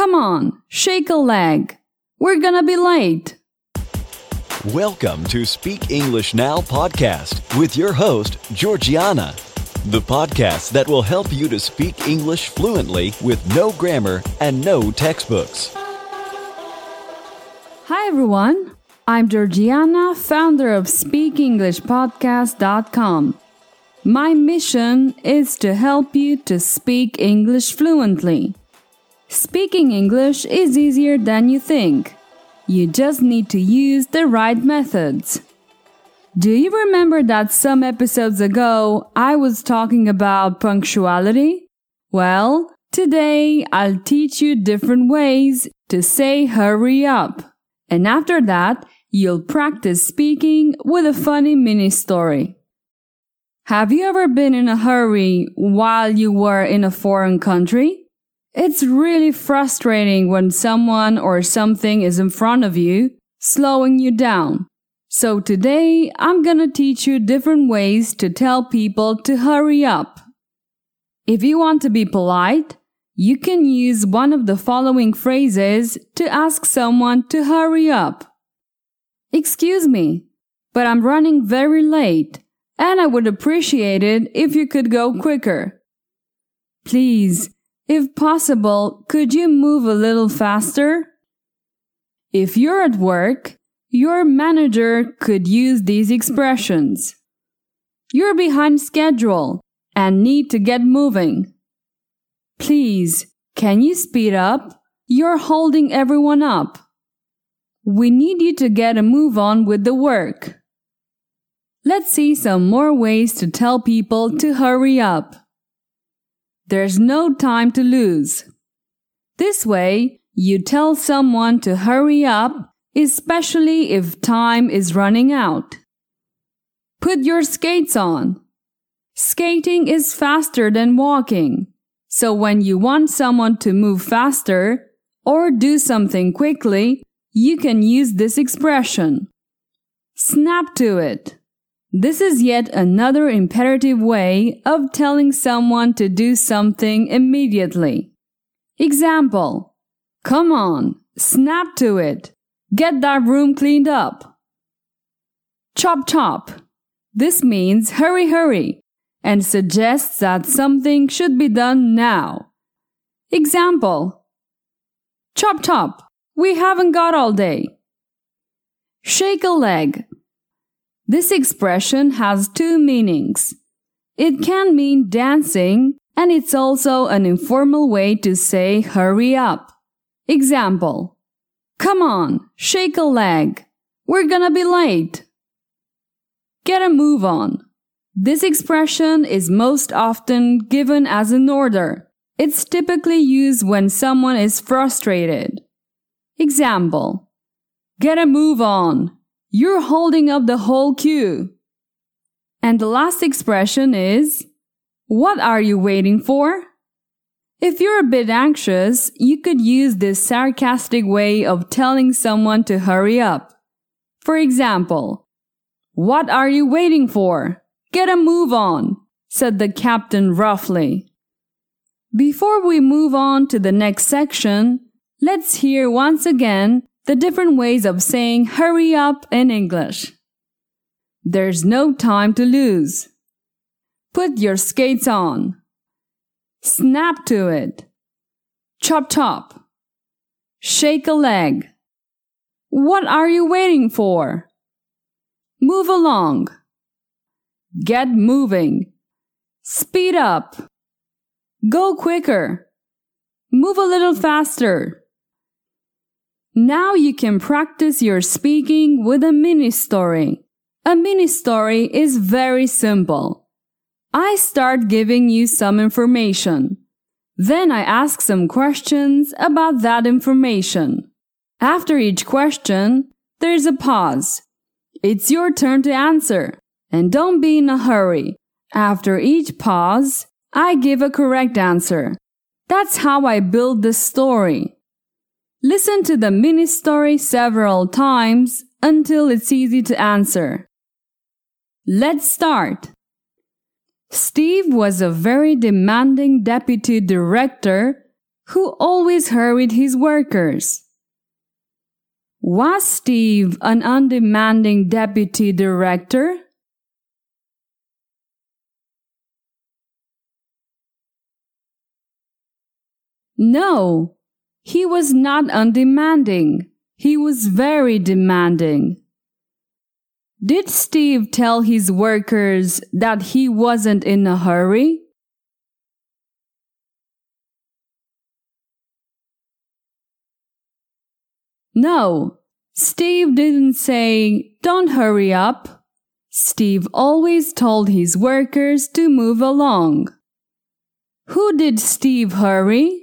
Come on, shake a leg. We're gonna be late. Welcome to Speak English Now podcast with your host, Georgiana, the podcast that will help you to speak English fluently with no grammar and no textbooks. Hi, everyone. I'm Georgiana, founder of SpeakEnglishPodcast.com. My mission is to help you to speak English fluently. Speaking English is easier than you think. You just need to use the right methods. Do you remember that some episodes ago I was talking about punctuality? Well, today I'll teach you different ways to say hurry up. And after that, you'll practice speaking with a funny mini story. Have you ever been in a hurry while you were in a foreign country? It's really frustrating when someone or something is in front of you, slowing you down. So today I'm gonna teach you different ways to tell people to hurry up. If you want to be polite, you can use one of the following phrases to ask someone to hurry up. Excuse me, but I'm running very late and I would appreciate it if you could go quicker. Please, if possible, could you move a little faster? If you're at work, your manager could use these expressions. You're behind schedule and need to get moving. Please, can you speed up? You're holding everyone up. We need you to get a move on with the work. Let's see some more ways to tell people to hurry up. There's no time to lose. This way, you tell someone to hurry up, especially if time is running out. Put your skates on. Skating is faster than walking. So when you want someone to move faster or do something quickly, you can use this expression. Snap to it. This is yet another imperative way of telling someone to do something immediately. Example. Come on, snap to it. Get that room cleaned up. Chop chop. This means hurry hurry and suggests that something should be done now. Example Chop chop, we haven't got all day. Shake a leg. This expression has two meanings. It can mean dancing, and it's also an informal way to say hurry up. Example Come on, shake a leg. We're gonna be late. Get a move on. This expression is most often given as an order. It's typically used when someone is frustrated. Example Get a move on. You're holding up the whole queue. And the last expression is What are you waiting for? If you're a bit anxious, you could use this sarcastic way of telling someone to hurry up. For example, What are you waiting for? Get a move on, said the captain roughly. Before we move on to the next section, let's hear once again the different ways of saying hurry up in English. There's no time to lose. Put your skates on. Snap to it. Chop chop. Shake a leg. What are you waiting for? Move along. Get moving. Speed up. Go quicker. Move a little faster. Now you can practice your speaking with a mini story. A mini story is very simple. I start giving you some information. Then I ask some questions about that information. After each question, there's a pause. It's your turn to answer. And don't be in a hurry. After each pause, I give a correct answer. That's how I build the story. Listen to the mini story several times until it's easy to answer. Let's start. Steve was a very demanding deputy director who always hurried his workers. Was Steve an undemanding deputy director? No, he was not undemanding. He was very demanding. Did Steve tell his workers that he wasn't in a hurry? No, Steve didn't say, don't hurry up. Steve always told his workers to move along. Who did Steve hurry?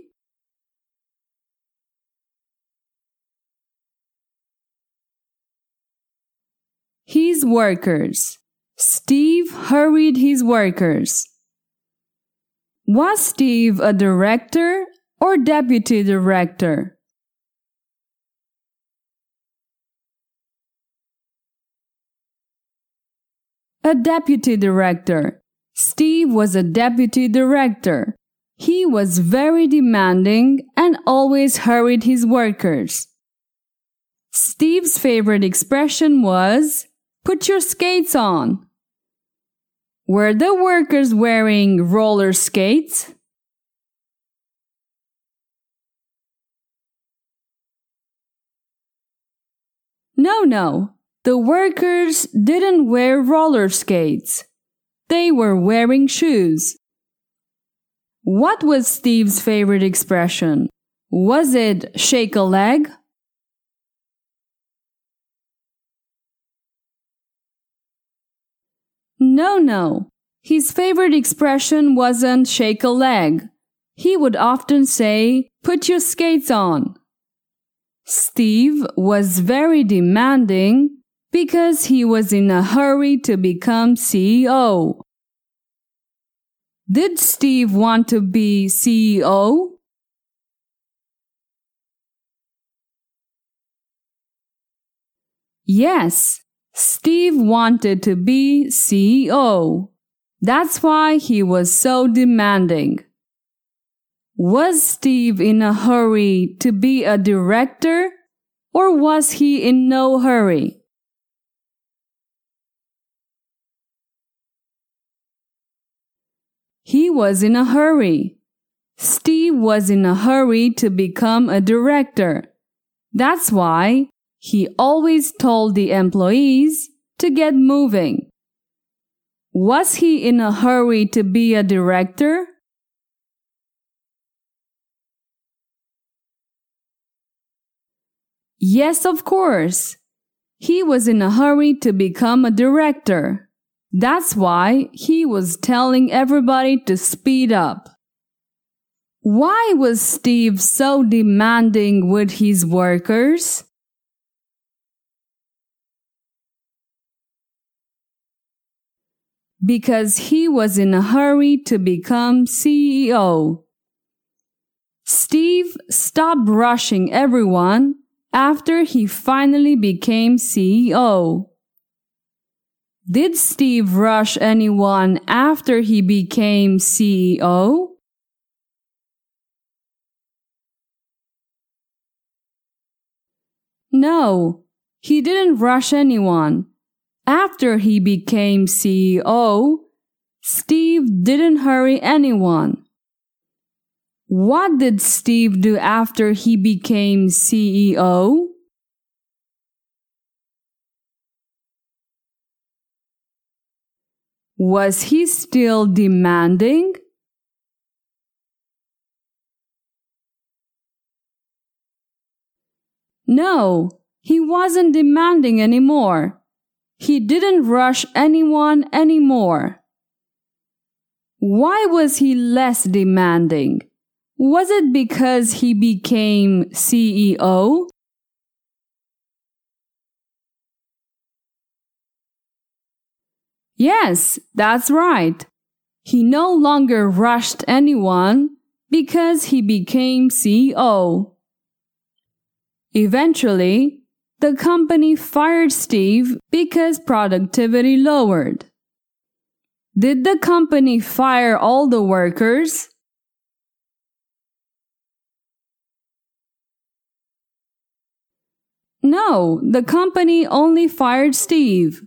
His workers. Steve hurried his workers. Was Steve a director or deputy director? A deputy director. Steve was a deputy director. He was very demanding and always hurried his workers. Steve's favorite expression was, Put your skates on. Were the workers wearing roller skates? No, no. The workers didn't wear roller skates. They were wearing shoes. What was Steve's favorite expression? Was it shake a leg? No, no. His favorite expression wasn't shake a leg. He would often say, put your skates on. Steve was very demanding because he was in a hurry to become CEO. Did Steve want to be CEO? Yes, Steve wanted to be CEO. That's why he was so demanding. Was Steve in a hurry to be a director or was he in no hurry? He was in a hurry. Steve was in a hurry to become a director. That's why he always told the employees to get moving. Was he in a hurry to be a director? Yes, of course. He was in a hurry to become a director. That's why he was telling everybody to speed up. Why was Steve so demanding with his workers? Because he was in a hurry to become CEO. Steve stopped rushing everyone after he finally became CEO. Did Steve rush anyone after he became CEO? No, he didn't rush anyone. After he became CEO, Steve didn't hurry anyone. What did Steve do after he became CEO? Was he still demanding? No, he wasn't demanding anymore. He didn't rush anyone anymore. Why was he less demanding? Was it because he became CEO? Yes, that's right. He no longer rushed anyone because he became CEO. Eventually, the company fired Steve because productivity lowered. Did the company fire all the workers? No, the company only fired Steve.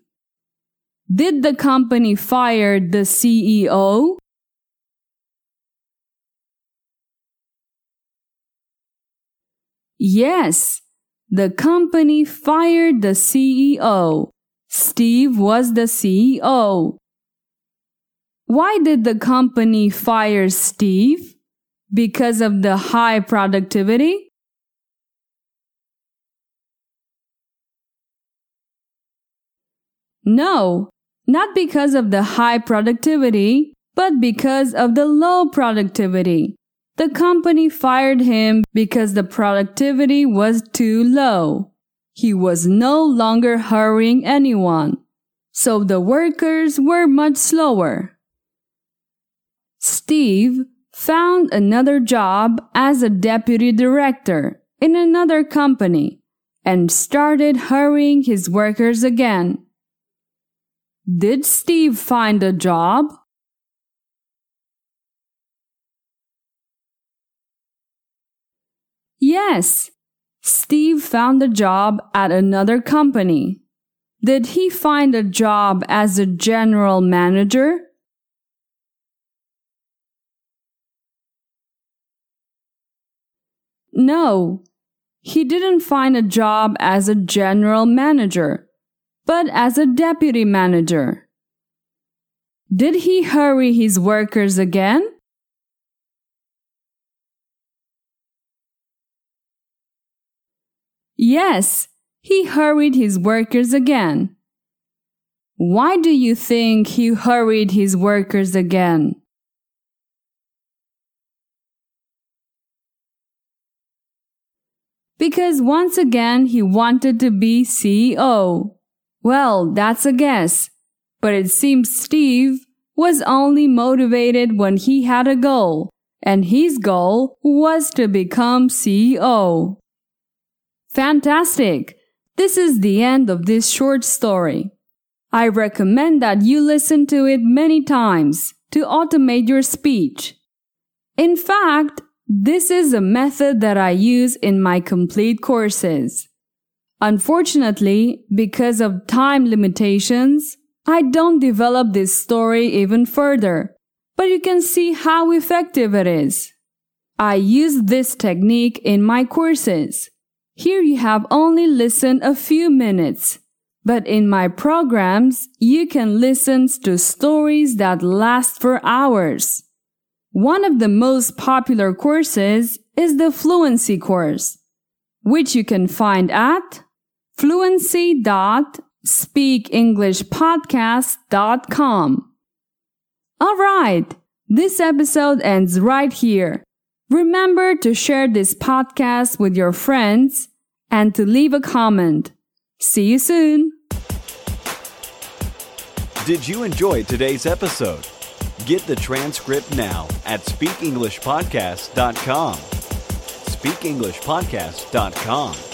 Did the company fire the CEO? Yes, the company fired the CEO. Steve was the CEO. Why did the company fire Steve? Because of the high productivity? No, not because of the high productivity, but because of the low productivity. The company fired him because the productivity was too low. He was no longer hurrying anyone, so the workers were much slower. Steve found another job as a deputy director in another company and started hurrying his workers again. Did Steve find a job? Yes, Steve found a job at another company. Did he find a job as a general manager? No, he didn't find a job as a general manager, but as a deputy manager. Did he hurry his workers again? Yes, he hurried his workers again. Why do you think he hurried his workers again? Because once again he wanted to be CEO. Well, that's a guess. But it seems Steve was only motivated when he had a goal, and his goal was to become CEO. Fantastic! This is the end of this short story. I recommend that you listen to it many times to automate your speech. In fact, this is a method that I use in my complete courses. Unfortunately, because of time limitations, I don't develop this story even further, but you can see how effective it is. I use this technique in my courses. Here you have only listened a few minutes. But in my programs, you can listen to stories that last for hours. One of the most popular courses is the Fluency course, which you can find at fluency.speakenglishpodcast.com. All right, this episode ends right here. Remember to share this podcast with your friends and to leave a comment. See you soon. Did you enjoy today's episode? Get the transcript now at speakenglishpodcast.com. Speakenglishpodcast.com.